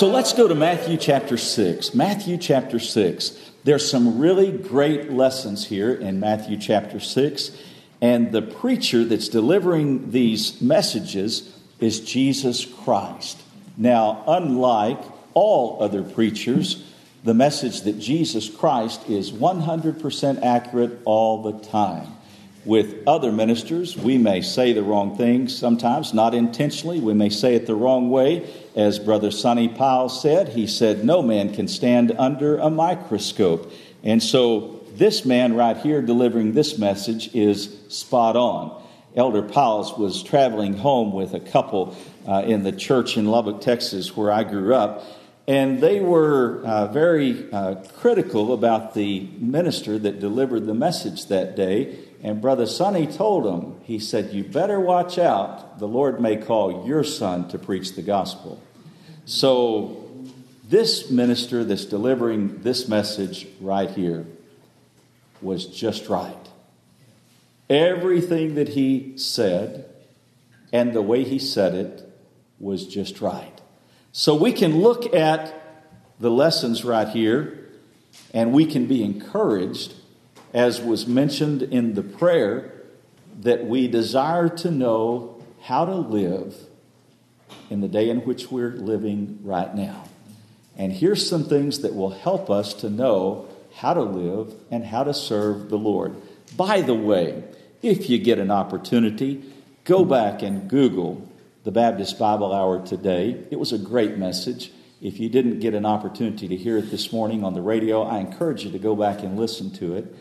So let's go to Matthew chapter 6. Matthew chapter 6. There's some really great lessons here in Matthew chapter 6. And the preacher that's delivering these messages is Jesus Christ. Now, unlike all other preachers, the message that Jesus Christ is 100% accurate all the time. With other ministers, we may say the wrong things sometimes, not intentionally. We may say it the wrong way. As Brother Sonny Powell said, he said, No man can stand under a microscope. And so, this man right here delivering this message is spot on. Elder Powell was traveling home with a couple uh, in the church in Lubbock, Texas, where I grew up, and they were uh, very uh, critical about the minister that delivered the message that day. And Brother Sonny told him, he said, You better watch out. The Lord may call your son to preach the gospel. So, this minister that's delivering this message right here was just right. Everything that he said and the way he said it was just right. So we can look at the lessons right here and we can be encouraged, as was mentioned in the prayer, that we desire to know how to live in the day in which we're living right now. And here's some things that will help us to know how to live and how to serve the Lord. By the way, if you get an opportunity, go back and Google the Baptist Bible Hour today. It was a great message. If you didn't get an opportunity to hear it this morning on the radio, I encourage you to go back and listen to it.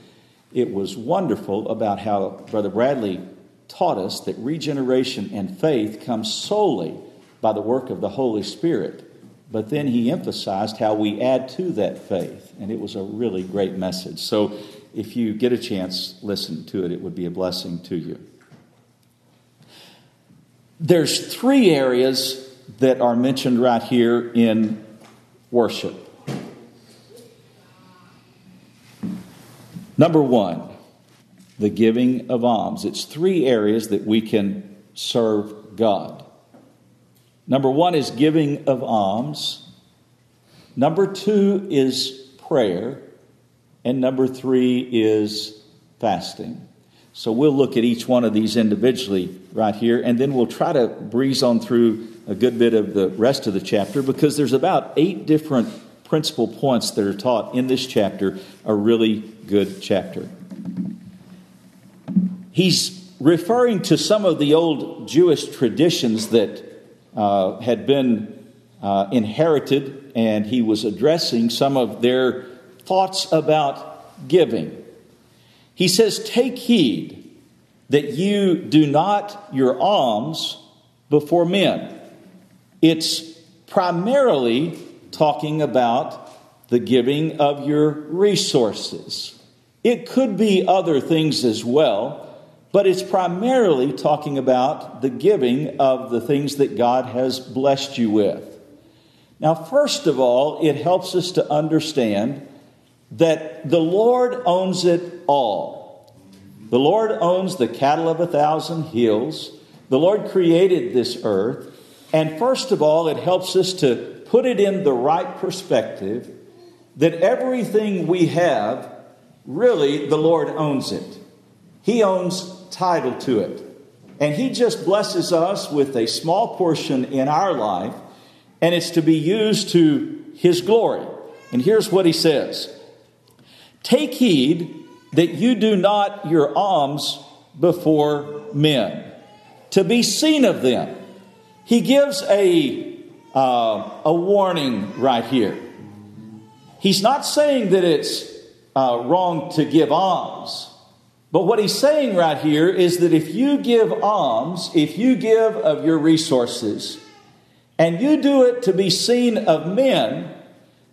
It was wonderful about how Brother Bradley taught us that regeneration and faith come solely by the work of the Holy Spirit. But then he emphasized how we add to that faith, and it was a really great message. So if you get a chance, listen to it. It would be a blessing to you. There's three areas that are mentioned right here in worship. Number one, the giving of alms. It's three areas that we can serve God. Number one is giving of alms. Number two is prayer. And number three is fasting. So we'll look at each one of these individually right here, and then we'll try to breeze on through a good bit of the rest of the chapter because there's about eight different principal points that are taught in this chapter, are really good chapter. He's referring to some of the old Jewish traditions that uh, had been uh, inherited, and he was addressing some of their thoughts about giving. He says, Take heed that you do not your alms before men. It's primarily talking about the giving of your resources. It could be other things as well, but it's primarily talking about the giving of the things that God has blessed you with. Now, first of all, it helps us to understand that the Lord owns it all. The Lord owns the cattle of a thousand hills. The Lord created this earth. And first of all, it helps us to put it in the right perspective that everything we have, really, the Lord owns it. He owns title to it. And He just blesses us with a small portion in our life, and it's to be used to His glory. And here's what He says Take heed that you do not your alms before men, to be seen of them. He gives a, uh, a warning right here. He's not saying that it's uh, wrong to give alms. But what he's saying right here is that if you give alms, if you give of your resources, and you do it to be seen of men,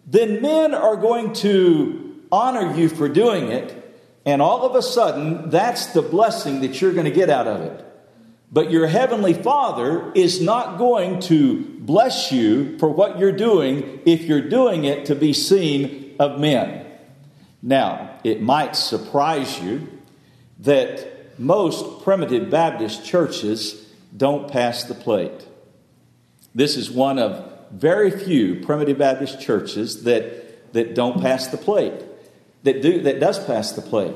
then men are going to honor you for doing it, and all of a sudden, that's the blessing that you're going to get out of it. But your heavenly Father is not going to bless you for what you're doing if you're doing it to be seen of men. Now, it might surprise you that most primitive Baptist churches don't pass the plate. This is one of very few primitive Baptist churches that, that don't pass the plate, that, do, that does pass the plate.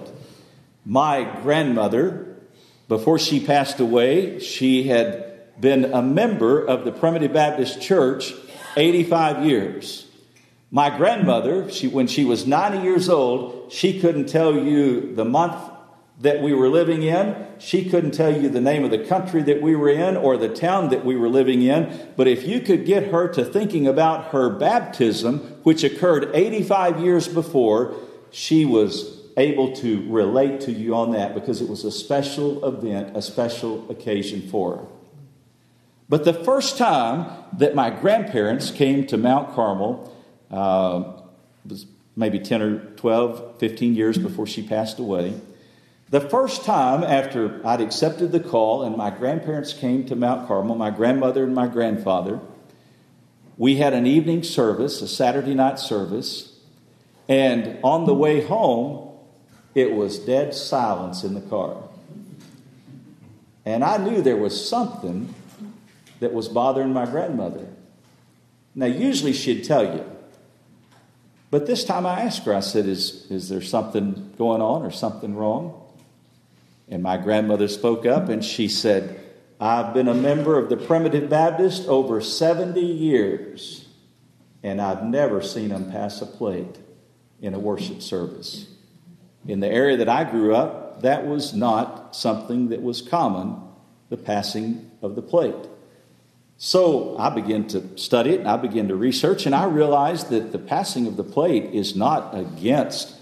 My grandmother, before she passed away, she had been a member of the Primitive Baptist Church 85 years. My grandmother, she, when she was 90 years old, she couldn't tell you the month that we were living in. She couldn't tell you the name of the country that we were in or the town that we were living in. But if you could get her to thinking about her baptism, which occurred 85 years before, she was able to relate to you on that because it was a special event, a special occasion for her. But the first time that my grandparents came to Mount Carmel uh, was maybe 10 or 12, 15 years before she passed away. The first time after I'd accepted the call and my grandparents came to Mount Carmel, my grandmother and my grandfather, we had an evening service, a Saturday night service, and on the way home, it was dead silence in the car. And I knew there was something that was bothering my grandmother. Now, usually she'd tell you. But this time I asked her, I said, Is, is there something going on or something wrong? And my grandmother spoke up and she said, I've been a member of the Primitive Baptist over 70 years, and I've never seen them pass a plate in a worship service. In the area that I grew up, that was not something that was common, the passing of the plate. So I began to study it and I began to research, and I realized that the passing of the plate is not against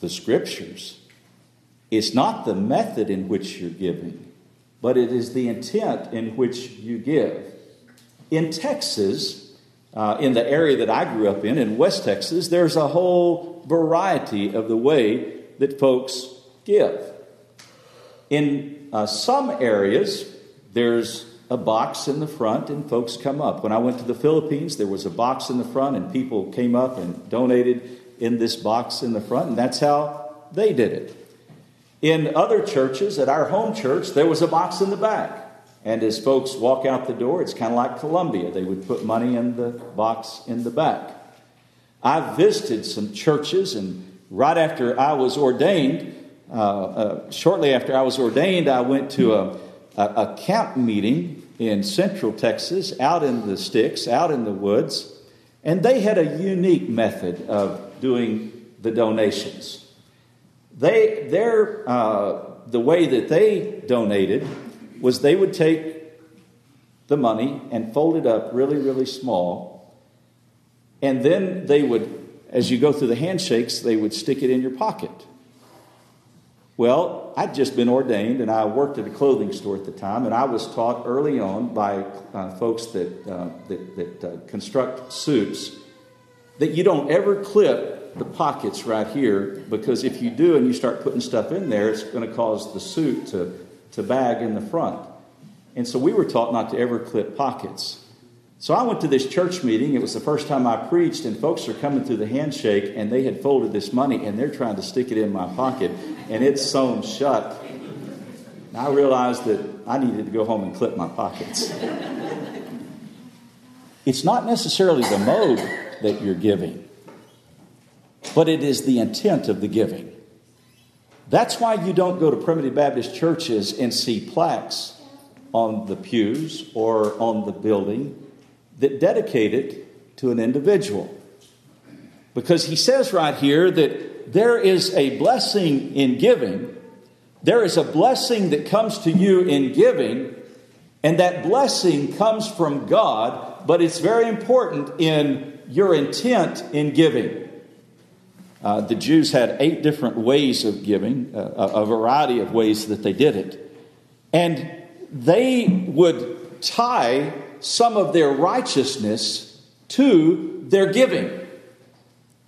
the scriptures. It's not the method in which you're giving, but it is the intent in which you give. In Texas, uh, in the area that I grew up in, in West Texas, there's a whole variety of the way that folks give. In uh, some areas, there's a box in the front and folks come up. When I went to the Philippines, there was a box in the front and people came up and donated in this box in the front, and that's how they did it. In other churches, at our home church, there was a box in the back. And as folks walk out the door, it's kind of like Columbia. They would put money in the box in the back. I visited some churches, and right after I was ordained, uh, uh, shortly after I was ordained, I went to a a, a camp meeting in central Texas, out in the sticks, out in the woods, and they had a unique method of doing the donations. They, their, uh, the way that they donated was they would take the money and fold it up really, really small, and then they would, as you go through the handshakes, they would stick it in your pocket. Well, I'd just been ordained and I worked at a clothing store at the time, and I was taught early on by uh, folks that, uh, that, that uh, construct suits that you don't ever clip the pockets right here because if you do and you start putting stuff in there, it's going to cause the suit to, to bag in the front. And so we were taught not to ever clip pockets. So I went to this church meeting. It was the first time I preached, and folks are coming through the handshake, and they had folded this money, and they're trying to stick it in my pocket, and it's sewn shut. And I realized that I needed to go home and clip my pockets. it's not necessarily the mode that you're giving, but it is the intent of the giving. That's why you don't go to primitive Baptist churches and see plaques on the pews or on the building that dedicate it to an individual. Because he says right here that there is a blessing in giving, there is a blessing that comes to you in giving, and that blessing comes from God, but it's very important in your intent in giving. Uh, the Jews had eight different ways of giving, uh, a variety of ways that they did it. And they would tie some of their righteousness to their giving.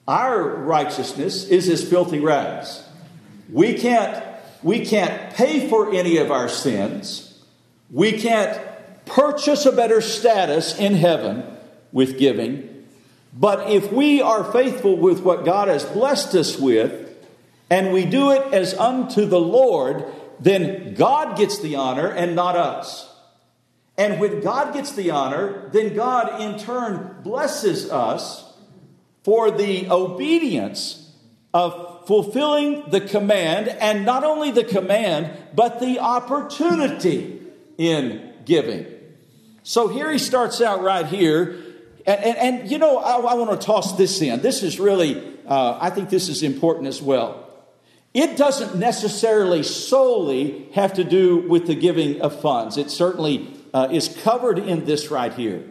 Our righteousness is as filthy rags. We can't, we can't pay for any of our sins. We can't purchase a better status in heaven with giving. But if we are faithful with what God has blessed us with, and we do it as unto the Lord, then God gets the honor and not us. And when God gets the honor, then God in turn blesses us for the obedience of fulfilling the command, and not only the command, but the opportunity in giving. So here he starts out right here. And, and, and you know, I, I, want to toss this in. This is really, uh, I think this is important as well. It doesn't necessarily solely have to do with the giving of funds. It certainly uh, is covered in this right here.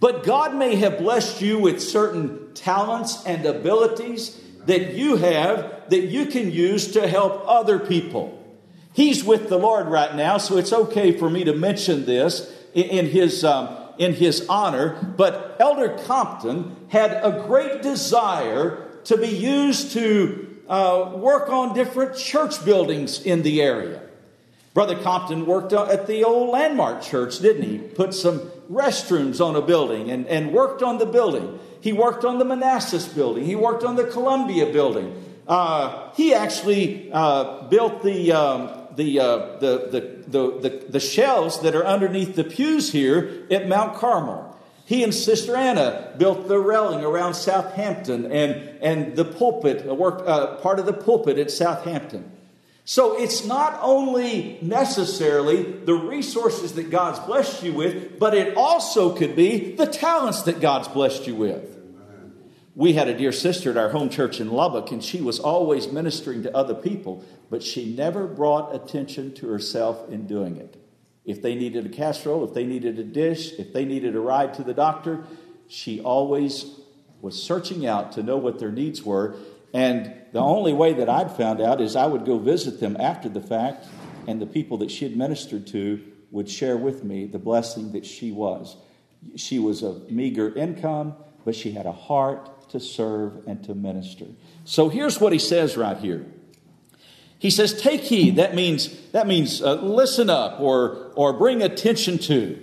But God may have blessed you with certain talents and abilities that you have that you can use to help other people. He's with the Lord right now, so it's okay for me to mention this in his, um, in his honor. But Elder Compton had a great desire to be used to uh, work on different church buildings in the area. Brother Compton worked at the old landmark church, didn't he? Put some restrooms on a building and, and worked on the building. He worked on the Manassas building. He worked on the Columbia building. Uh, he actually uh, built the, um, the, uh, the, the, the, the, shelves that are underneath the pews here at Mount Carmel. He and Sister Anna built the railing around Southampton and, and the pulpit, worked, uh, part of the pulpit at Southampton. So it's not only necessarily the resources that God's blessed you with, but it also could be the talents that God's blessed you with. We had a dear sister at our home church in Lubbock, and she was always ministering to other people, but she never brought attention to herself in doing it. If they needed a casserole, if they needed a dish, if they needed a ride to the doctor, she always was searching out to know what their needs were. And the only way that I'd found out is I would go visit them after the fact, and the people that she had ministered to would share with me the blessing that she was. She was of meager income, but she had a heart to serve and to minister. So here's what he says right here. He says, "Take heed." That means that means uh, listen up or or bring attention to.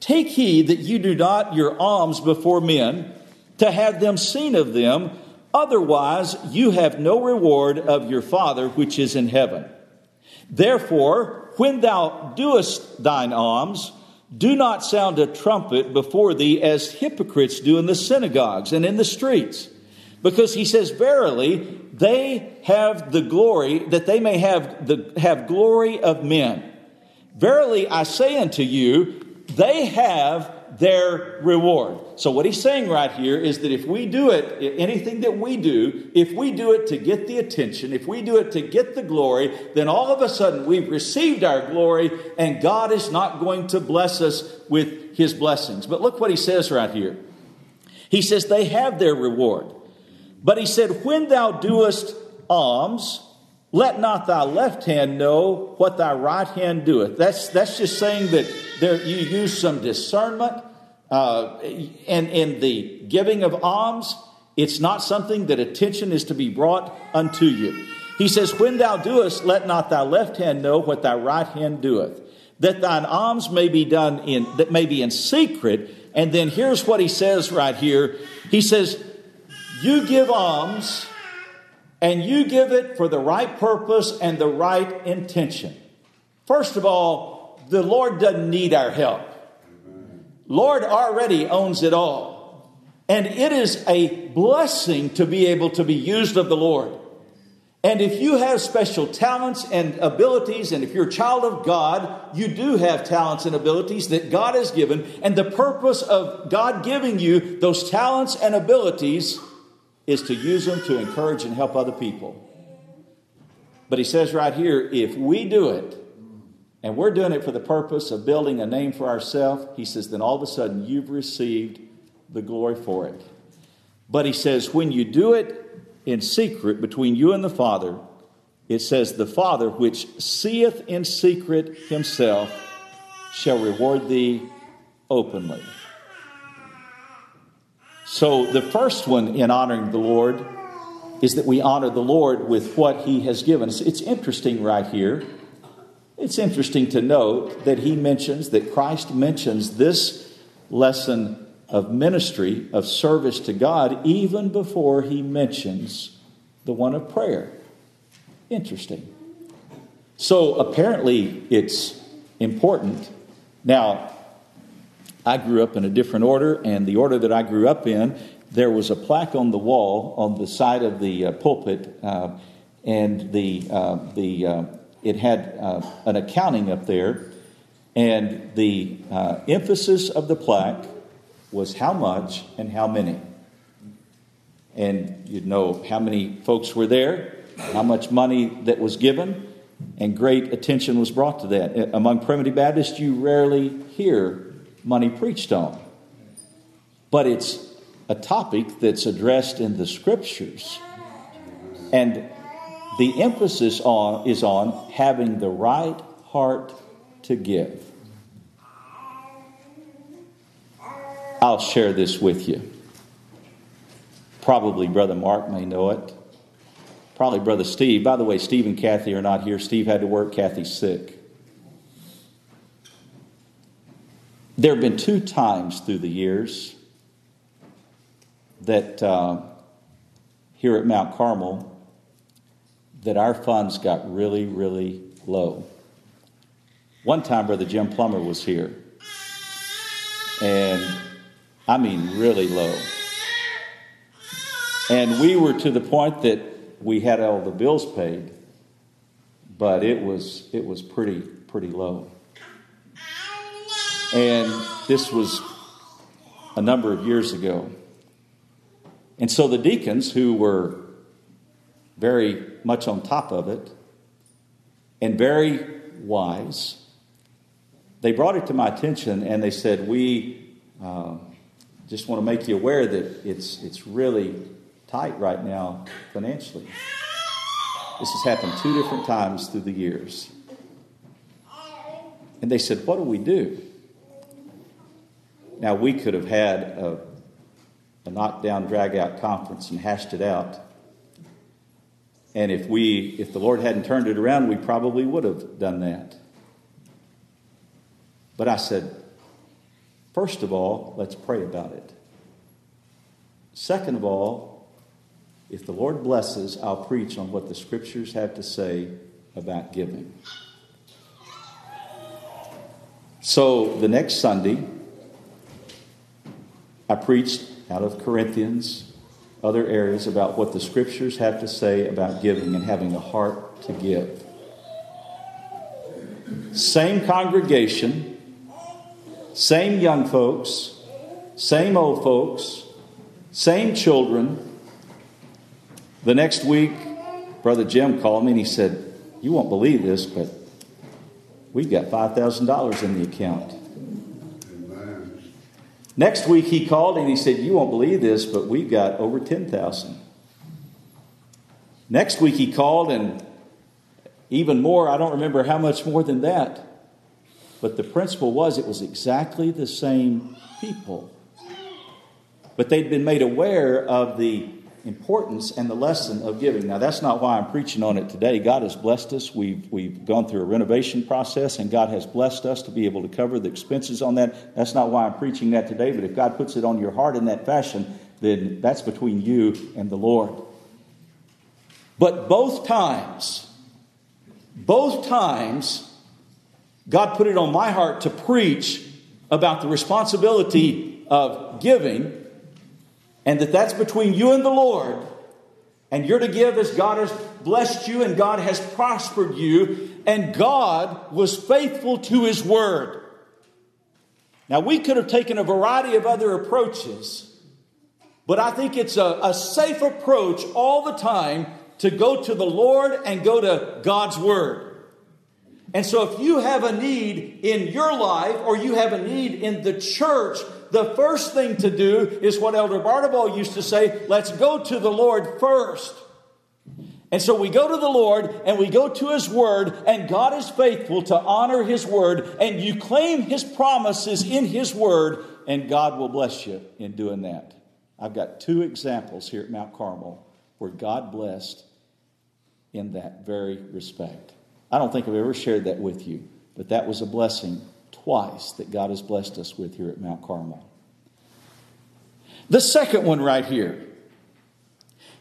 Take heed that you do not your alms before men to have them seen of them. Otherwise, you have no reward of your Father which is in heaven. Therefore, when thou doest thine alms, do not sound a trumpet before thee as hypocrites do in the synagogues and in the streets. Because he says, Verily, they have the glory, that they may have, the, have glory of men. Verily I say unto you, they have their reward. So, what he's saying right here is that if we do it, anything that we do, if we do it to get the attention, if we do it to get the glory, then all of a sudden we've received our glory and God is not going to bless us with his blessings. But look what he says right here. He says, They have their reward. But he said, When thou doest alms, let not thy left hand know what thy right hand doeth. That's, that's just saying that there, you use some discernment. Uh, and in the giving of alms, it's not something that attention is to be brought unto you. He says, When thou doest, let not thy left hand know what thy right hand doeth, that thine alms may be done in that may be in secret. And then here's what he says right here. He says, you give alms and you give it for the right purpose and the right intention. First of all, the Lord doesn't need our help. Lord already owns it all. And it is a blessing to be able to be used of the Lord. And if you have special talents and abilities, and if you're a child of God, you do have talents and abilities that God has given. And the purpose of God giving you those talents and abilities is to use them to encourage and help other people. But he says right here if we do it, and we're doing it for the purpose of building a name for ourselves, he says, then all of a sudden you've received the glory for it. But he says, when you do it in secret between you and the Father, it says, the Father which seeth in secret himself shall reward thee openly. So, the first one in honoring the Lord is that we honor the Lord with what He has given us. It's interesting right here. It's interesting to note that He mentions, that Christ mentions this lesson of ministry, of service to God, even before He mentions the one of prayer. Interesting. So, apparently, it's important. Now, I grew up in a different order, and the order that I grew up in, there was a plaque on the wall on the side of the uh, pulpit, uh, and the, uh, the, uh, it had uh, an accounting up there, and the uh, emphasis of the plaque was how much and how many. And you'd know how many folks were there, how much money that was given, and great attention was brought to that. Among primitive Baptists, you rarely hear money preached on. But it's a topic that's addressed in the scriptures. And the emphasis on, is on having the right heart to give. I'll share this with you. Probably Brother Mark may know it. Probably Brother Steve. By the way, Steve and Kathy are not here. Steve had to work, Kathy's sick. There have been two times through the years that uh, here at Mount Carmel that our funds got really, really low. One time, Brother Jim Plummer was here, and I mean, really low. And we were to the point that we had all the bills paid, but it was it was pretty pretty low. And this was a number of years ago. And so the deacons, who were very much on top of it and very wise, they brought it to my attention and they said, We uh, just want to make you aware that it's, it's really tight right now financially. This has happened two different times through the years. And they said, What do we do? Now, we could have had a, a knockdown, drag out conference and hashed it out. And if we, if the Lord hadn't turned it around, we probably would have done that. But I said, first of all, let's pray about it. Second of all, if the Lord blesses, I'll preach on what the scriptures have to say about giving. So the next Sunday, I preached out of Corinthians, other areas about what the scriptures have to say about giving and having a heart to give. Same congregation, same young folks, same old folks, same children. The next week, Brother Jim called me and he said, You won't believe this, but we've got $5,000 in the account. Next week he called and he said, You won't believe this, but we've got over 10,000. Next week he called and even more, I don't remember how much more than that. But the principle was it was exactly the same people. But they'd been made aware of the importance and the lesson of giving. Now, that's not why I'm preaching on it today. God has blessed us. We've, we've gone through a renovation process, and God has blessed us to be able to cover the expenses on that. That's not why I'm preaching that today, but if God puts it on your heart in that fashion, then that's between you and the Lord. But both times, both times, God put it on my heart to preach about the responsibility of giving and that that's between you and the Lord. And you're to give as God has blessed you and God has prospered you, and God was faithful to His word. Now, we could have taken a variety of other approaches, but I think it's a, a safe approach all the time to go to the Lord and go to God's word. And so, if you have a need in your life or you have a need in the church, the first thing to do is what Elder Barnabal used to say let's go to the Lord first. And so we go to the Lord and we go to His Word, and God is faithful to honor His Word, and you claim His promises in His Word, and God will bless you in doing that. I've got two examples here at Mount Carmel where God blessed in that very respect. I don't think I've ever shared that with you, but that was a blessing twice that God has blessed us with here at Mount Carmel. The second one right here.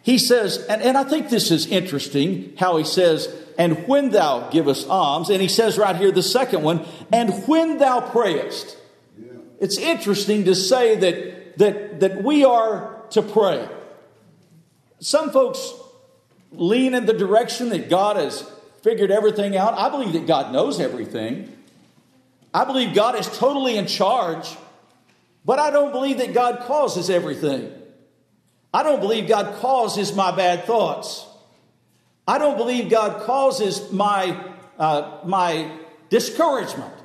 He says, and, and I think this is interesting how he says, and when thou givest alms, and he says right here, the second one, and when thou prayest. it's interesting to say that, that, that we are to pray. Some folks lean in the direction that God has figured everything out. I believe that God knows everything. I believe God is totally in charge, but I don't believe that God causes everything. I don't believe God causes my bad thoughts. I don't believe God causes my, uh, my discouragement.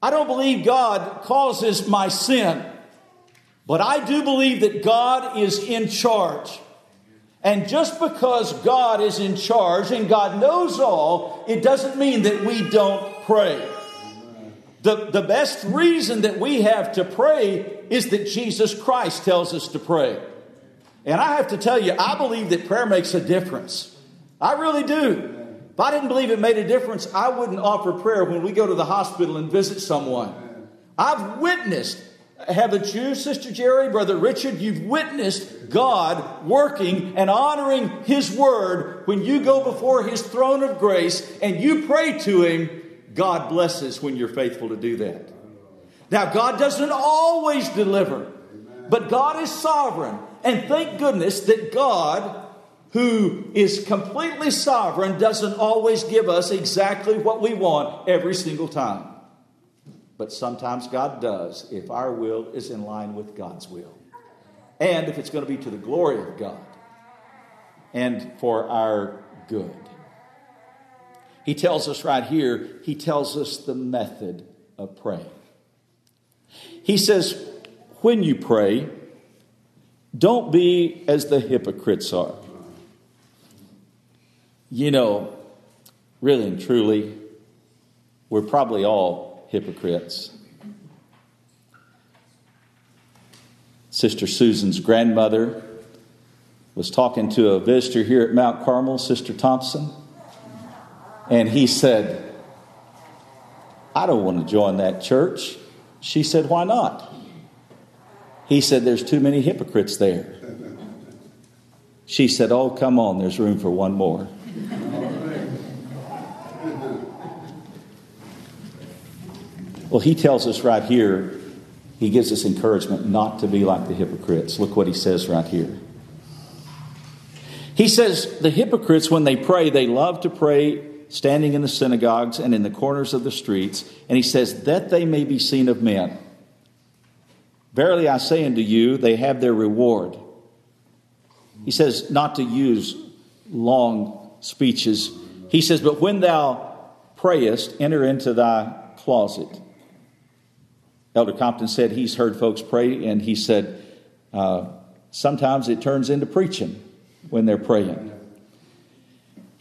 I don't believe God causes my sin. But I do believe that God is in charge. And just because God is in charge and God knows all, it doesn't mean that we don't pray. The, the best reason that we have to pray is that Jesus Christ tells us to pray. And I have to tell you, I believe that prayer makes a difference. I really do. If I didn't believe it made a difference, I wouldn't offer prayer when we go to the hospital and visit someone. I've witnessed haven't you, Sister Jerry, Brother Richard? You've witnessed God working and honoring His word when you go before His throne of grace and you pray to Him. God blesses when you're faithful to do that. Now, God doesn't always deliver, but God is sovereign. And thank goodness that God, who is completely sovereign, doesn't always give us exactly what we want every single time. But sometimes God does if our will is in line with God's will. And if it's going to be to the glory of God and for our good. He tells us right here, he tells us the method of praying. He says, when you pray, don't be as the hypocrites are. You know, really and truly, we're probably all hypocrites. Sister Susan's grandmother was talking to a visitor here at Mount Carmel, Sister Thompson, and he said, I don't want to join that church. She said, Why not? He said, There's too many hypocrites there. She said, Oh, come on, there's room for one more. Well, he tells us right here, he gives us encouragement not to be like the hypocrites. Look what he says right here. He says, The hypocrites, when they pray, they love to pray standing in the synagogues and in the corners of the streets. And he says, That they may be seen of men. Verily I say unto you, they have their reward. He says, not to use long speeches. He says, But when thou prayest, enter into thy closet Elder Compton said he's heard folks pray, and he said uh, sometimes it turns into preaching when they're praying.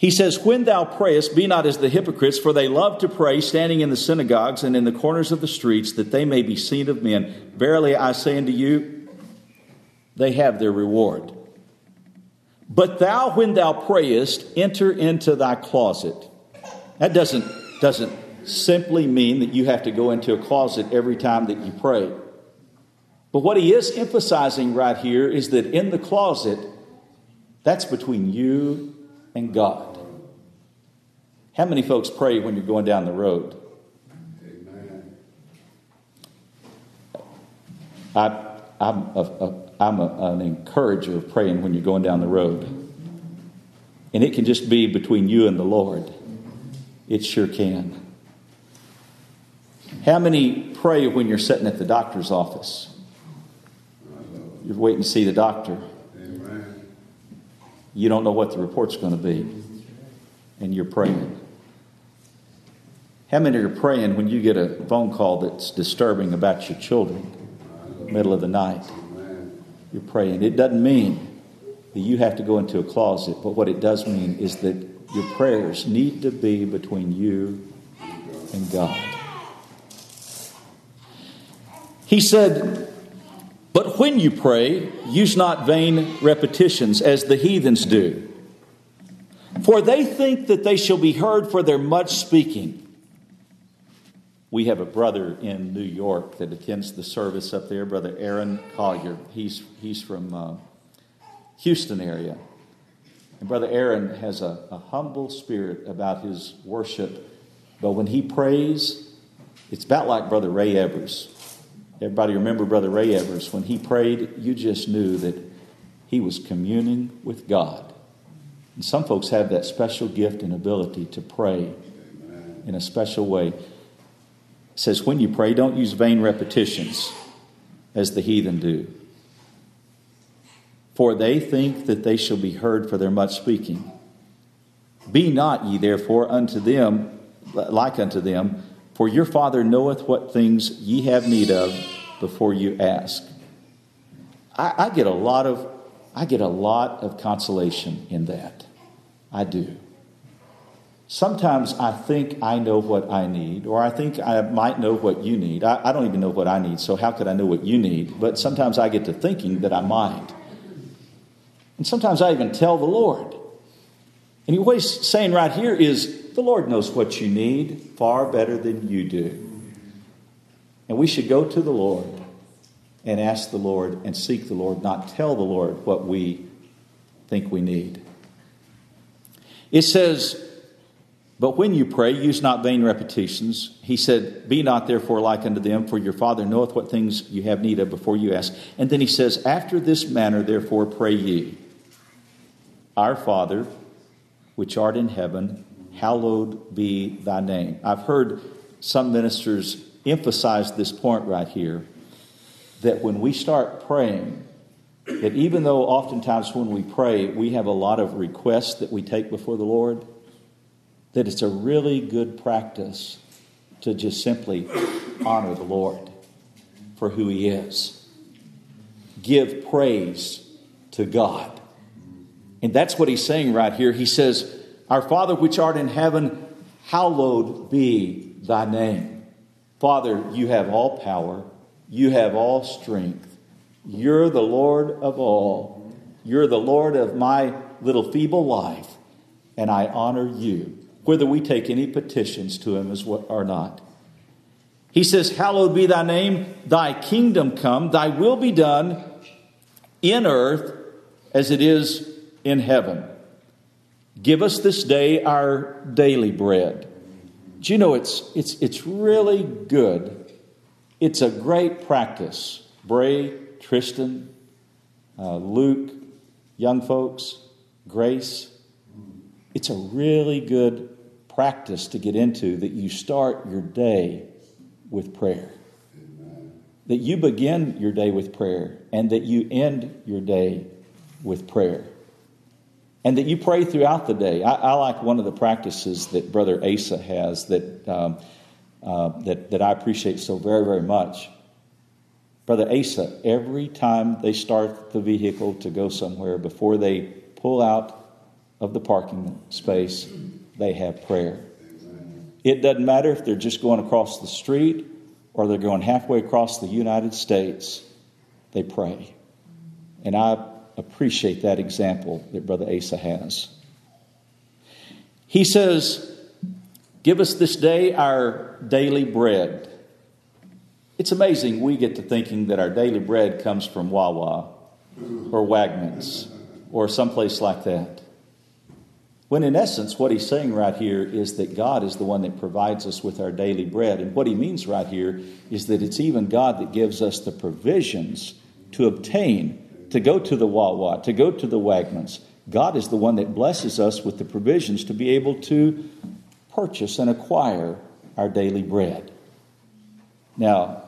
He says, When thou prayest, be not as the hypocrites, for they love to pray, standing in the synagogues and in the corners of the streets, that they may be seen of men. Verily I say unto you, they have their reward. But thou, when thou prayest, enter into thy closet. That doesn't, doesn't simply mean that you have to go into a closet every time that you pray. But what he is emphasizing right here is that in the closet, that's between you and God. How many folks pray when you're going down the road? I, I'm, a, a, I'm a, an encourager of praying when you're going down the road. And it can just be between you and the Lord. It sure can. How many pray when you're sitting at the doctor's office? You're waiting to see the doctor. You don't know what the report's going to be, and you're praying. How many are praying when you get a phone call that's disturbing about your children, in the middle of the night? You're praying. It doesn't mean that you have to go into a closet, but what it does mean is that your prayers need to be between you and God. He said, But when you pray, use not vain repetitions as the heathens do. For they think that they shall be heard for their much speaking. We have a brother in New York that attends the service up there, Brother Aaron Collier. He's, he's from uh, Houston area. And Brother Aaron has a, a humble spirit about his worship. But when he prays, it's about like Brother Ray Evers. Everybody remember Brother Ray Evers? When he prayed, you just knew that he was communing with God. And some folks have that special gift and ability to pray in a special way. Says, when you pray, don't use vain repetitions as the heathen do. For they think that they shall be heard for their much speaking. Be not ye therefore unto them like unto them, for your Father knoweth what things ye have need of before you ask. I, I get a lot of I get a lot of consolation in that. I do. Sometimes I think I know what I need, or I think I might know what you need. I, I, don't even know what I need, so how could I know what you need? But sometimes I get to thinking that I might. And sometimes I even tell the Lord. And what he's saying right here is the Lord knows what you need far better than you do. And we should go to the Lord and ask the Lord and seek the Lord, not tell the Lord what we think we need. It says, But when you pray, use not vain repetitions. He said, Be not therefore like unto them, for your Father knoweth what things you have need of before you ask. And then he says, After this manner, therefore, pray ye. Our Father, which art in heaven, hallowed be thy name. I've heard some ministers emphasize this point right here that when we start praying, that even though oftentimes when we pray, we have a lot of requests that we take before the Lord, that it's a really good practice to just simply honor the Lord for who He is. Give praise to God. And that's what He's saying right here. He says, Our Father which art in heaven, hallowed be thy name. Father, you have all power, you have all strength. You're the Lord of all. You're the Lord of my little feeble life, and I honor you, whether we take any petitions to him as well or not. He says, Hallowed be thy name, thy kingdom come, thy will be done in earth as it is in heaven. Give us this day our daily bread. Do you know it's, it's, it's really good? It's a great practice. Bray Tristan, uh, Luke, young folks, Grace. It's a really good practice to get into that you start your day with prayer. That you begin your day with prayer and that you end your day with prayer. And that you pray throughout the day. I, I like one of the practices that Brother Asa has that, um, uh, that, that I appreciate so very, very much. Brother Asa, every time they start the vehicle to go somewhere, before they pull out of the parking space, they have prayer. It doesn't matter if they're just going across the street or they're going halfway across the United States, they pray. And I appreciate that example that Brother Asa has. He says, Give us this day our daily bread. It's amazing we get to thinking that our daily bread comes from Wawa or Wegmans or someplace like that. When in essence, what he's saying right here is that God is the one that provides us with our daily bread. And what he means right here is that it's even God that gives us the provisions to obtain, to go to the Wawa, to go to the Wegmans. God is the one that blesses us with the provisions to be able to purchase and acquire our daily bread. Now,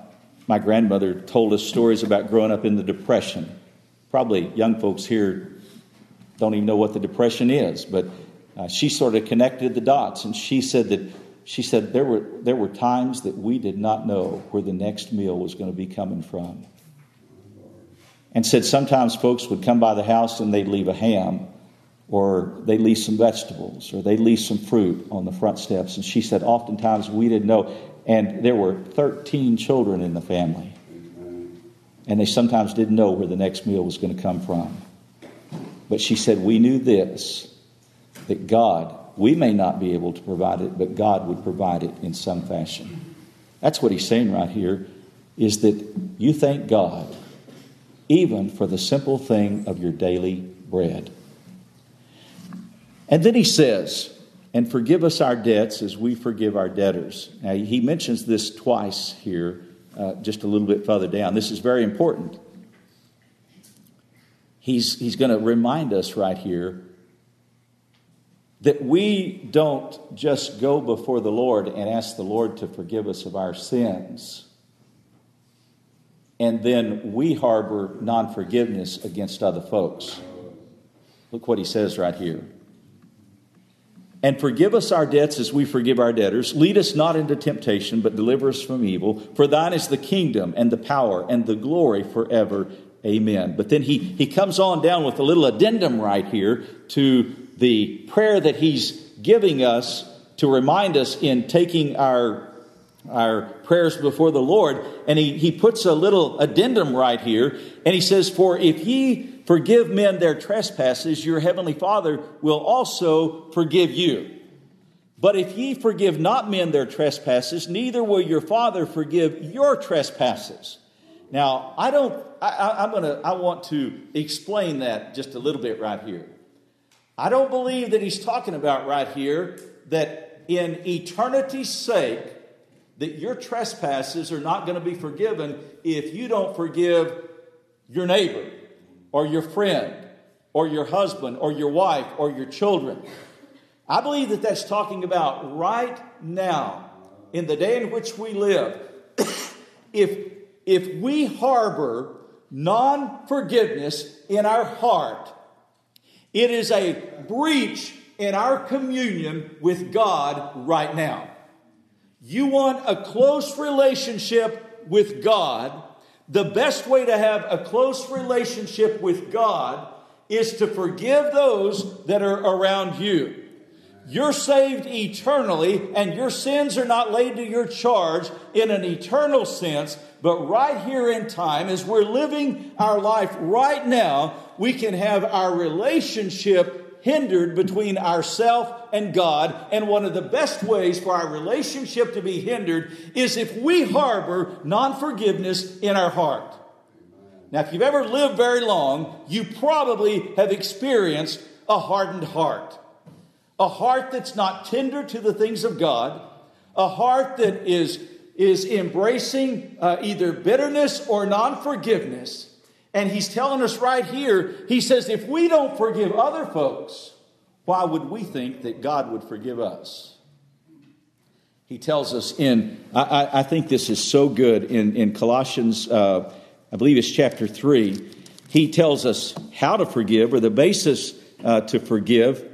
my grandmother told us stories about growing up in the Depression. Probably young folks here don't even know what the Depression is, but uh, she sort of connected the dots, and she said that she said there were there were times that we did not know where the next meal was going to be coming from, and said sometimes folks would come by the house and they'd leave a ham, or they'd leave some vegetables, or they'd leave some fruit on the front steps, and she said oftentimes we didn't know. And there were 13 children in the family. And they sometimes didn't know where the next meal was going to come from. But she said, We knew this that God, we may not be able to provide it, but God would provide it in some fashion. That's what he's saying right here is that you thank God even for the simple thing of your daily bread. And then he says, and forgive us our debts as we forgive our debtors. Now, he mentions this twice here uh, just a little bit further down. This is very important. He's, he's going to remind us right here that we don't just go before the Lord and ask the Lord to forgive us of our sins, and then we harbor non forgiveness against other folks. Look what he says right here. And forgive us our debts as we forgive our debtors. Lead us not into temptation, but deliver us from evil. For thine is the kingdom and the power and the glory forever. Amen. But then he, he comes on down with a little addendum right here to the prayer that he's giving us to remind us in taking our, our prayers before the Lord. And he, he puts a little addendum right here. And he says, For if ye forgive men their trespasses, your heavenly Father will also forgive you. But if ye forgive not men their trespasses, neither will your Father forgive your trespasses. Now, I don't, I, am gonna, I want to explain that just a little bit right here. I don't believe that he's talking about right here that in eternity's sake, that your trespasses are not going to be forgiven if you don't forgive your neighbor or your friend or your husband or your wife or your children. I believe that that's talking about right now, in the day in which we live. if, if we harbor non forgiveness in our heart, it is a breach in our communion with God right now. You want a close relationship with God, the best way to have a close relationship with God is to forgive those that are around you. You're saved eternally, and your sins are not laid to your charge in an eternal sense, but right here in time, as we're living our life right now, we can have our relationship hindered between ourself and God. And one of the best ways for our relationship to be hindered is if we harbor non forgiveness in our heart. Now, if you've ever lived very long, you probably have experienced a hardened heart. A heart that's not tender to the things of God, a heart that is, is embracing uh, either bitterness or non forgiveness. And he's telling us right here, he says, if we don't forgive other folks, why would we think that God would forgive us? He tells us in, I, I think this is so good, in, in Colossians, uh, I believe it's chapter 3, he tells us how to forgive or the basis uh, to forgive.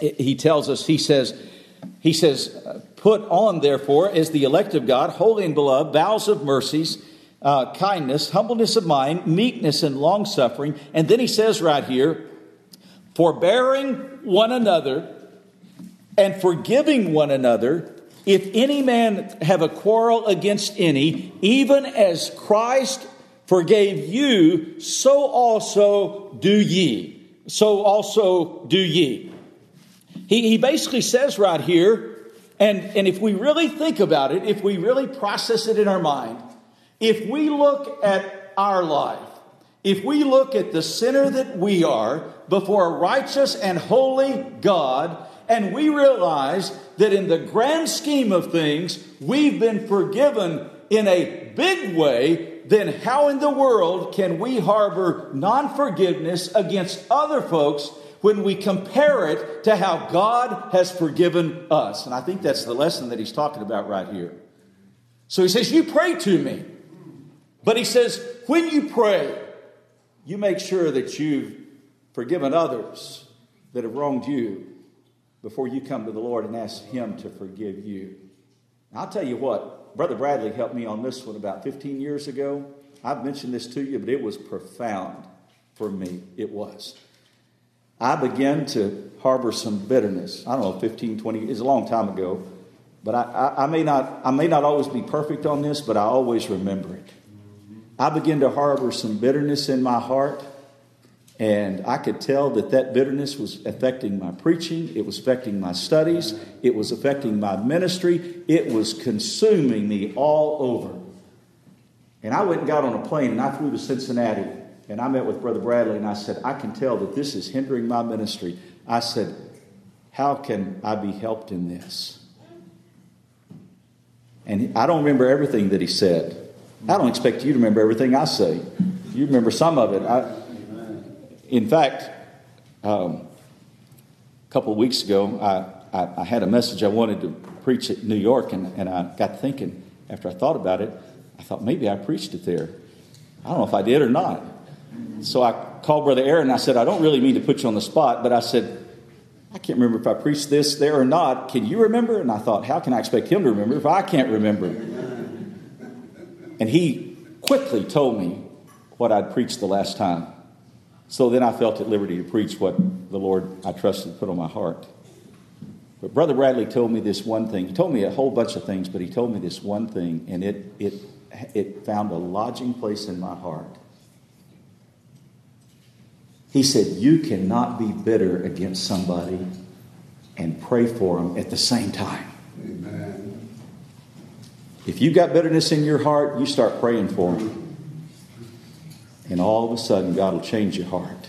He tells us, he says, he says, put on therefore as the elect of God, holy and beloved, vows of mercies uh, kindness, humbleness of mind, meekness, and long suffering. And then he says right here, forbearing one another and forgiving one another. If any man have a quarrel against any, even as Christ forgave you, so also do ye. So also do ye. He, he basically says right here, and, and if we really think about it, if we really process it in our mind, if we look at our life, if we look at the sinner that we are before a righteous and holy God, and we realize that in the grand scheme of things, we've been forgiven in a big way, then how in the world can we harbor non forgiveness against other folks when we compare it to how God has forgiven us? And I think that's the lesson that he's talking about right here. So he says, You pray to me. But he says, when you pray, you make sure that you've forgiven others that have wronged you before you come to the Lord and ask Him to forgive you. I'll tell you what, Brother Bradley helped me on this one about 15 years ago. I've mentioned this to you, but it was profound for me. It was. I began to harbor some bitterness. I don't know, 15, 20, it's a long time ago. But I, I, I, may not, I may not always be perfect on this, but I always remember it. I began to harbor some bitterness in my heart. And I could tell that that bitterness was affecting my preaching. It was affecting my studies. It was affecting my ministry. It was consuming me all over. And I went and got on a plane and I flew to Cincinnati. And I met with Brother Bradley and I said, I can tell that this is hindering my ministry. I said, How can I be helped in this? And I don't remember everything that he said. I don't expect you to remember everything I say. You remember some of it. I, in fact, um, a couple of weeks ago, I, I, I, had a message I wanted to preach at New York, and, and I got thinking, after I thought about it, I thought maybe I preached it there. I don't know if I did or not. So I called Brother Aaron and I said, I don't really mean to put you on the spot, but I said, I can't remember if I preached this there or not. Can you remember? And I thought, how can I expect him to remember if I can't remember? And he quickly told me what I'd preached the last time. So then I felt at liberty to preach what the Lord I trusted put on my heart. But Brother Bradley told me this one thing. He told me a whole bunch of things, but he told me this one thing, and it, it, it found a lodging place in my heart. He said, You cannot be bitter against somebody and pray for them at the same time. Amen. If you've got bitterness in your heart, you start praying for them. And all of a sudden, God will change your heart.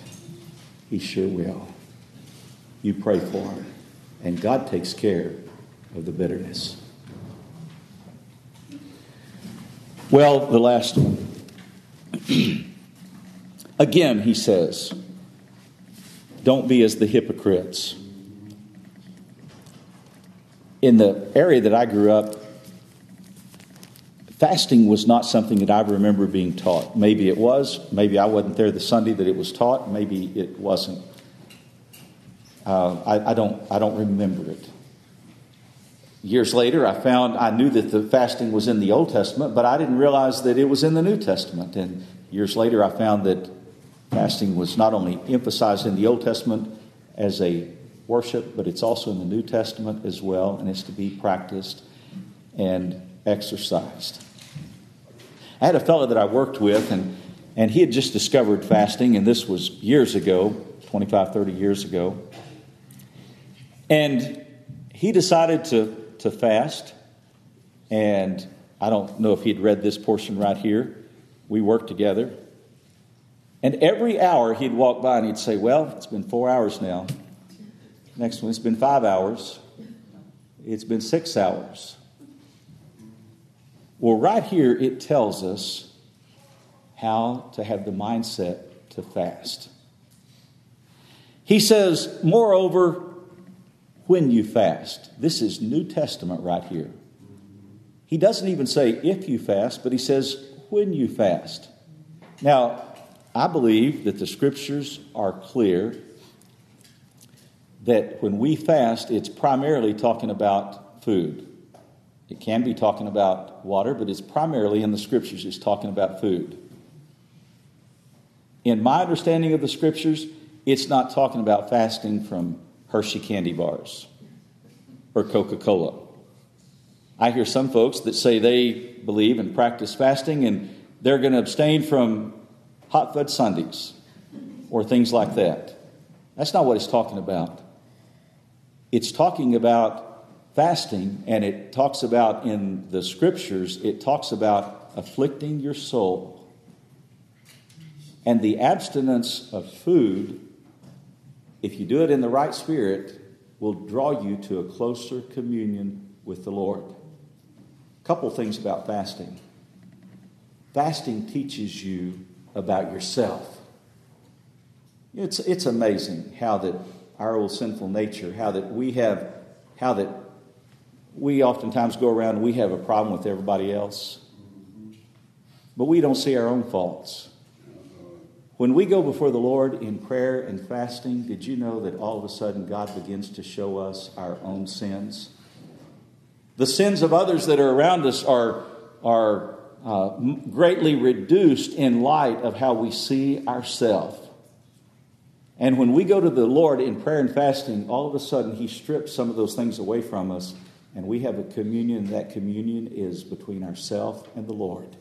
He sure will. You pray for them, and God takes care of the bitterness. Well, the last one. Again, he says, don't be as the hypocrites. In the area that I grew up, fasting was not something that I remember being taught. Maybe it was. Maybe I wasn't there the Sunday that it was taught. Maybe it wasn't. Uh, I, I, don't. I don't remember it. Years later, I found I knew that the fasting was in the Old Testament, but I didn't realize that it was in the New Testament. And years later, I found that Fasting was not only emphasized in the Old Testament as a worship, but it's also in the New Testament as well, and it's to be practiced and exercised. I had a fellow that I worked with, and, and he had just discovered fasting, and this was years ago 25, 30 years ago. And he decided to, to fast, and I don't know if he'd read this portion right here. We worked together. And every hour he'd walk by and he'd say, Well, it's been four hours now. Next one, it's been five hours. It's been six hours. Well, right here it tells us how to have the mindset to fast. He says, Moreover, when you fast. This is New Testament right here. He doesn't even say if you fast, but he says when you fast. Now, I believe that the scriptures are clear that when we fast, it's primarily talking about food. It can be talking about water, but it's primarily in the scriptures, it's talking about food. In my understanding of the scriptures, it's not talking about fasting from Hershey candy bars or Coca Cola. I hear some folks that say they believe and practice fasting and they're going to abstain from hot fudge sundaes or things like that. That's not what it's talking about. It's talking about fasting, and it talks about in the scriptures, it talks about afflicting your soul. And the abstinence of food, if you do it in the right spirit, will draw you to a closer communion with the Lord. A couple things about fasting. Fasting teaches you about yourself. It's, it's amazing how that our old sinful nature, how that we have, how that we oftentimes go around and we have a problem with everybody else, but we don't see our own faults. When we go before the Lord in prayer and fasting, did you know that all of a sudden God begins to show us our own sins? The sins of others that are around us are, are uh, greatly reduced in light of how we see ourselves. And when we go to the Lord in prayer and fasting, all of a sudden He strips some of those things away from us, and we have a communion. That communion is between ourselves and the Lord.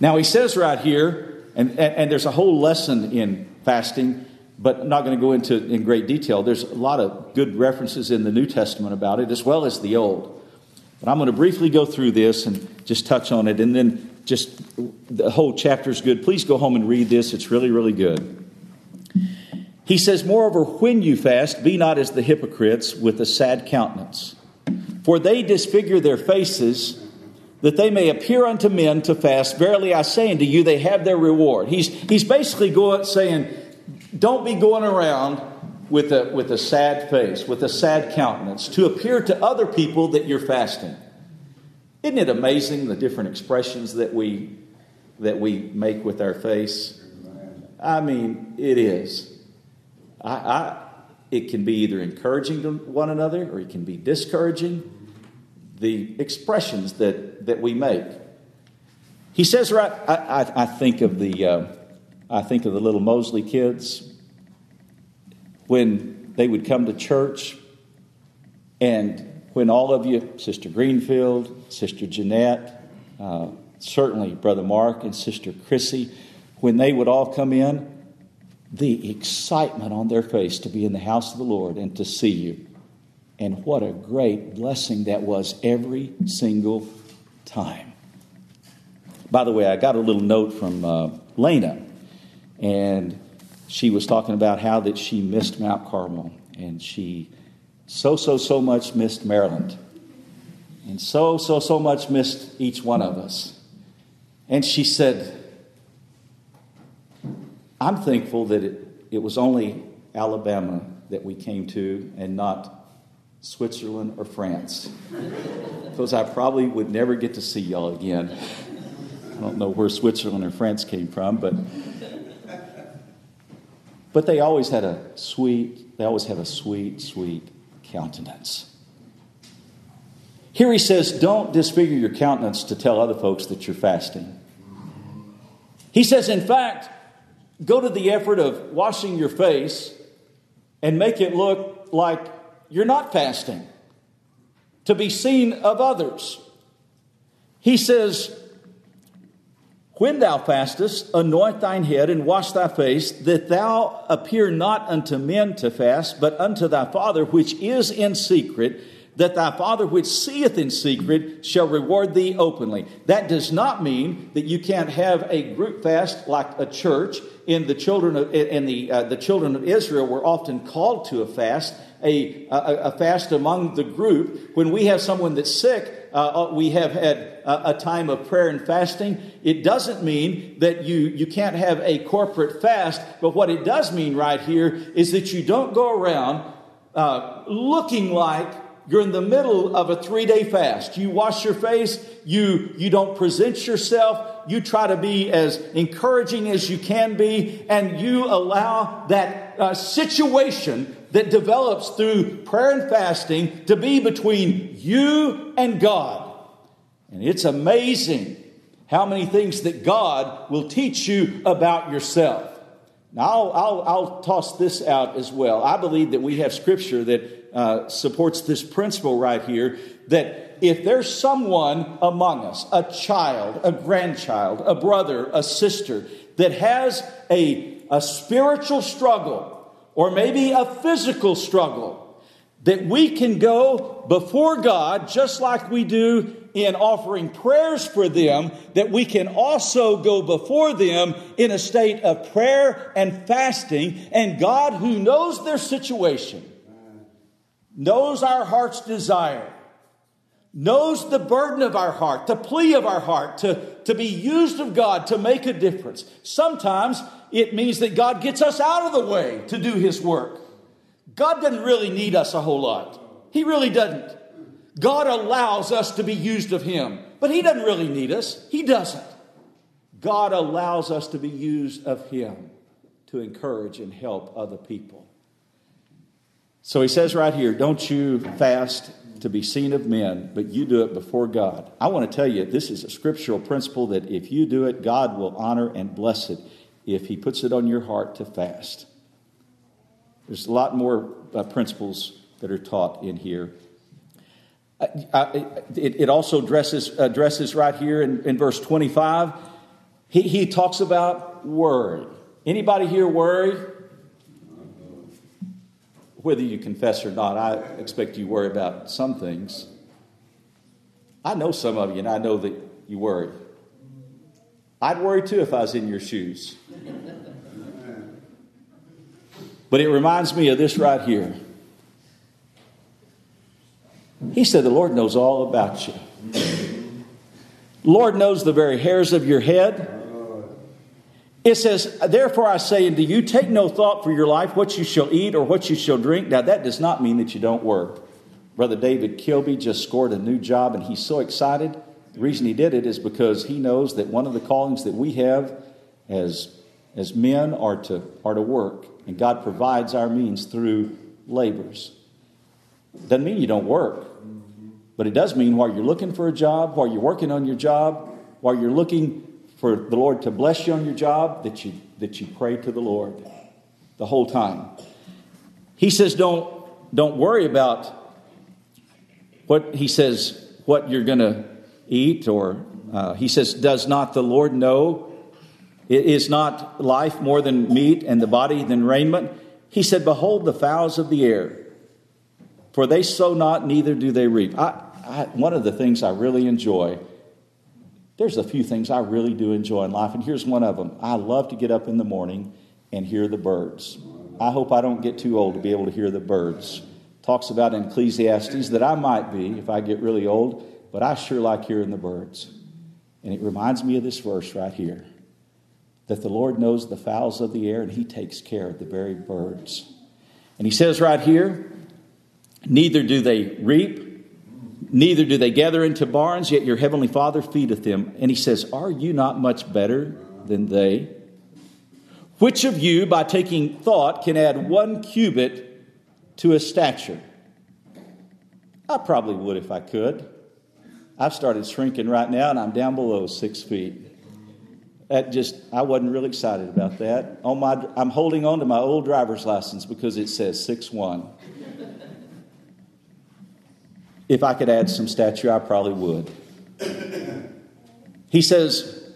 Now, He says right here, and, and, and there's a whole lesson in fasting, but I'm not going to go into in great detail. There's a lot of good references in the New Testament about it, as well as the Old. But I'm going to briefly go through this and just touch on it, and then just the whole chapter is good. Please go home and read this, it's really, really good. He says, Moreover, when you fast, be not as the hypocrites with a sad countenance, for they disfigure their faces that they may appear unto men to fast. Verily I say unto you, they have their reward. He's, he's basically going, saying, don't be going around with a, with a sad face, with a sad countenance, to appear to other people that you're fasting. Isn't it amazing the different expressions that we, that we make with our face? I mean, it is. I, I, it can be either encouraging to one another or it can be discouraging. The expressions that, that we make. He says, right, I, I, I think of the, uh, I think of the little Mosley kids when they would come to church and when all of you, Sister Greenfield, Sister Jeanette, uh, certainly Brother Mark and Sister Chrissy, when they would all come in, the excitement on their face to be in the house of the Lord and to see you. And what a great blessing that was every single time. By the way, I got a little note from uh, Lena, and she was talking about how that she missed Mount Carmel, and she so, so, so much missed Maryland, and so, so, so much missed each one of us. And she said, I'm thankful that it, it was only Alabama that we came to and not Switzerland or France. because I probably would never get to see y'all again. I don't know where Switzerland or France came from, but but they always had a sweet, they always have a sweet, sweet countenance. Here he says, don't disfigure your countenance to tell other folks that you're fasting. He says, in fact, go to the effort of washing your face and make it look like you're not fasting to be seen of others. He says, When thou fastest, anoint thine head and wash thy face, that thou appear not unto men to fast, but unto thy Father which is in secret that thy Father which seeth in secret shall reward thee openly. That does not mean that you can't have a group fast like a church. In the children of in the uh, the children of Israel were often called to a fast, a, a, a fast among the group. When we have someone that's sick, uh, uh we have had a, a, time of prayer and fasting. It doesn't mean that you, you can't have a corporate fast, but what it does mean right here is that you don't go around uh, looking like you're in the middle of a three day fast. You wash your face. You, you don't present yourself. You try to be as encouraging as you can be. And you allow that uh, situation that develops through prayer and fasting to be between you and God. And it's amazing how many things that God will teach you about yourself. Now, I'll, I'll, I'll toss this out as well. I believe that we have scripture that uh, supports this principle right here that if there's someone among us, a child, a grandchild, a brother, a sister, that has a, a spiritual struggle or maybe a physical struggle, that we can go before God just like we do in offering prayers for them, that we can also go before them in a state of prayer and fasting, and God, who knows their situation, knows our heart's desire, knows the burden of our heart, the plea of our heart to, to be used of God to make a difference. Sometimes it means that God gets us out of the way to do His work. God doesn't really need us a whole lot. He really doesn't. God allows us to be used of Him, but He doesn't really need us. He doesn't. God allows us to be used of Him to encourage and help other people. So he says right here, don't you fast to be seen of men, but you do it before God. I want to tell you, this is a scriptural principle that if you do it, God will honor and bless it if he puts it on your heart to fast. There's a lot more uh, principles that are taught in here. Uh, uh, it, it, also addresses, addresses right here in, in verse 25. He, he talks about worry. Anybody here worry? whether you confess or not, I expect you worry about some things. I know some of you, and I know that you worry. I'd worry too if I was in your shoes. But it reminds me of this right here. He said, The Lord knows all about you. Lord knows the very hairs of your head. It says, Therefore I say unto you, take no thought for your life, what you shall eat or what you shall drink. Now, that does not mean that you don't work. Brother David Kilby just scored a new job and he's so excited. The reason he did it is because he knows that one of the callings that we have as, as men are to, are to work, and God provides our means through labors. Doesn't mean you don't work, but it does mean while you're looking for a job, while you're working on your job, while you're looking for the Lord to bless you on your job, that you, that you pray to the Lord the whole time. He says, don't, don't worry about what he says, what you're going to eat, or uh, he says, Does not the Lord know? Is not life more than meat and the body than raiment? He said, Behold the fowls of the air, for they sow not, neither do they reap. I, I, one of the things I really enjoy, there's a few things I really do enjoy in life, and here's one of them. I love to get up in the morning and hear the birds. I hope I don't get too old to be able to hear the birds. Talks about in Ecclesiastes that I might be if I get really old but I sure like hearing the birds. And it reminds me of this verse right here that the Lord knows the fowls of the air and he takes care of the very birds. And he says right here, neither do they reap, neither do they gather into barns, yet your heavenly Father feedeth them. And he says, Are you not much better than they? Which of you, by taking thought, can add one cubit to a stature? I probably would if I could. I've started shrinking right now, and I'm down below six feet. That just, I wasn't really excited about that. On my, I'm holding on to my old driver's license because it says six one. If I could add some stature, I probably would. He says,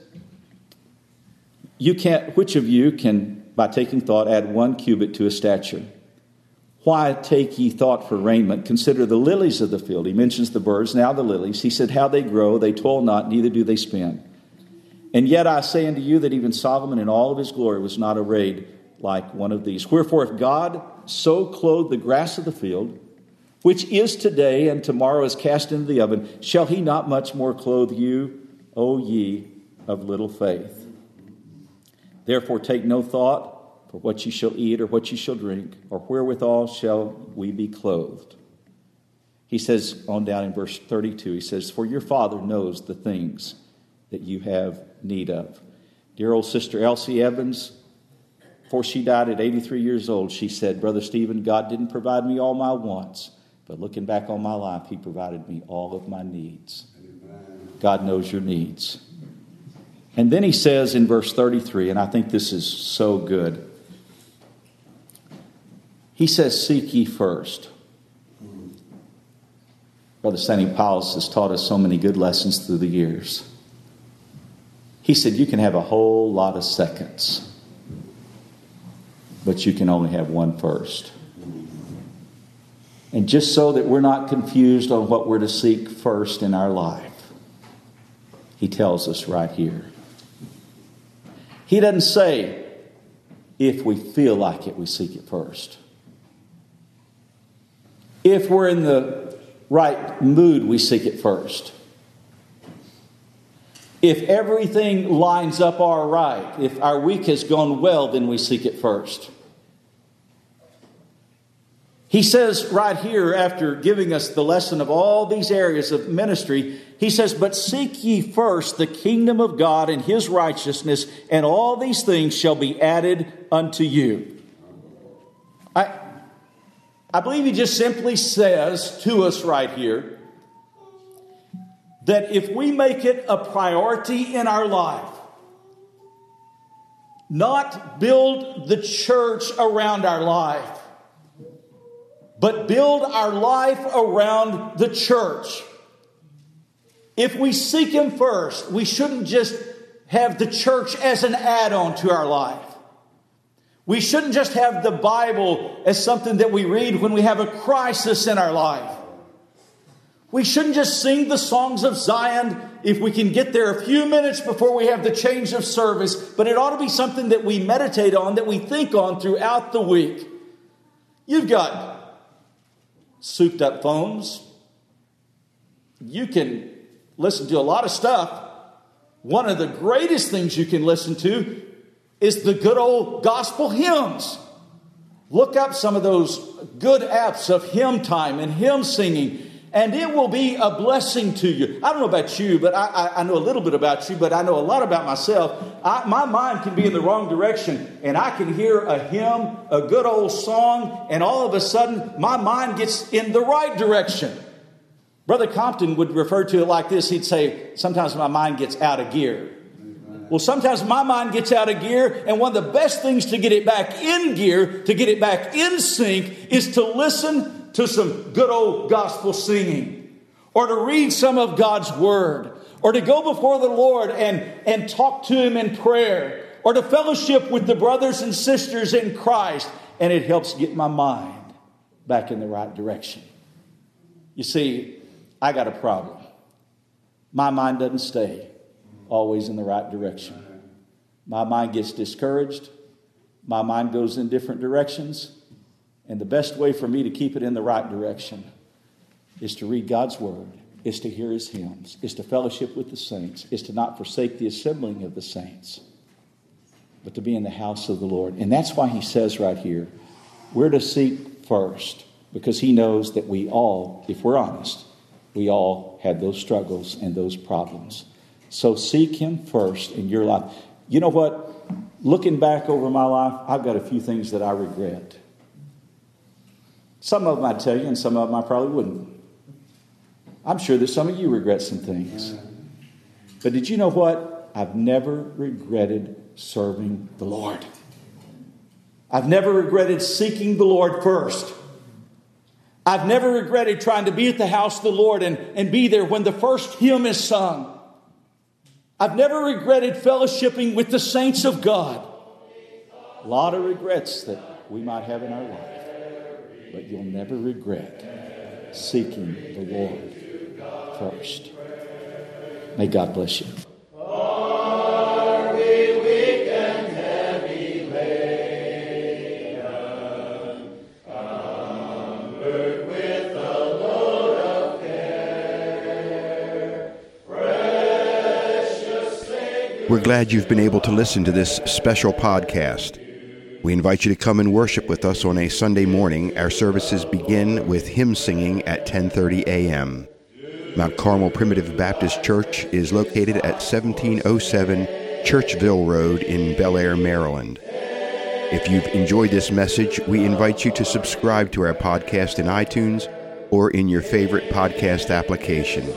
You can't, which of you can, by taking thought, add one cubit to a stature? Why take ye thought for raiment? Consider the lilies of the field. He mentions the birds, now the lilies. He said, How they grow, they toil not, neither do they spin. And yet I say unto you that even Solomon in all of his glory was not arrayed like one of these. Wherefore, if God so clothed the grass of the field, which is today and tomorrow is cast into the oven, shall he not much more clothe you, O ye of little faith? Therefore, take no thought for what you shall eat or what you shall drink, or wherewithal shall we be clothed. He says on down in verse 32, he says, For your Father knows the things that you have need of. Dear old sister Elsie Evans, before she died at 83 years old, she said, Brother Stephen, God didn't provide me all my wants, but looking back on my life, He provided me all of my needs. God knows your needs. And then he says in verse 33, and I think this is so good he says, Seek ye first. Brother Stanley Powell has taught us so many good lessons through the years. He said, You can have a whole lot of seconds, but you can only have one first. And just so that we're not confused on what we're to seek first in our life, he tells us right here. He doesn't say, if we feel like it, we seek it first. If we're in the right mood, we seek it first. If everything lines up all right, if our week has gone well, then we seek it first. He says right here, after giving us the lesson of all these areas of ministry, he says, But seek ye first the kingdom of God and his righteousness, and all these things shall be added unto you. I, I believe he just simply says to us right here that if we make it a priority in our life, not build the church around our life, but build our life around the church. If we seek Him first, we shouldn't just have the church as an add on to our life. We shouldn't just have the Bible as something that we read when we have a crisis in our life. We shouldn't just sing the songs of Zion if we can get there a few minutes before we have the change of service, but it ought to be something that we meditate on, that we think on throughout the week. You've got souped up phones. You can listen to a lot of stuff one of the greatest things you can listen to is the good old gospel hymns. Look up some of those good apps of hymn time and hymn singing, and it will be a blessing to you. I don't know about you, but I, I, I know a little bit about you, but I know a lot about myself. I, my mind can be in the wrong direction, and I can hear a hymn, a good old song, and all of a sudden my mind gets in the right direction. Brother Compton would refer to it like this. He'd say, Sometimes my mind gets out of gear. Well, sometimes my mind gets out of gear, and one of the best things to get it back in gear, to get it back in sync, is to listen to some good old gospel singing, or to read some of God's word, or to go before the Lord and, and talk to Him in prayer, or to fellowship with the brothers and sisters in Christ, and it helps get my mind back in the right direction. You see, I got a problem. My mind doesn't stay always in the right direction. My mind gets discouraged. My mind goes in different directions. And the best way for me to keep it in the right direction is to read God's Word, is to hear His hymns, is to fellowship with the saints, is to not forsake the assembling of the saints, but to be in the house of the Lord. And that's why He says right here, we're to seek first, because He knows that we all, if we're honest, we all had those struggles and those problems. So seek Him first in your life. You know what? Looking back over my life, I've got a few things that I regret. Some of them I'd tell you, and some of them I probably wouldn't. I'm sure that some of you regret some things. But did you know what? I've never regretted serving the Lord. I've never regretted seeking the Lord first. I've never regretted trying to be at the house of the Lord and, and be there when the first hymn is sung. I've never regretted fellowshipping with the saints of God. A lot of regrets that we might have in our life, but you'll never regret seeking the Lord first. May God bless you. We're glad you've been able to listen to this special podcast. We invite you to come and worship with us on a Sunday morning. Our services begin with hymn singing at 10:30 a.m. Mount Carmel Primitive Baptist Church is located at 1707 Churchville Road in Bel Air, Maryland. If you've enjoyed this message, we invite you to subscribe to our podcast in iTunes or in your favorite podcast application.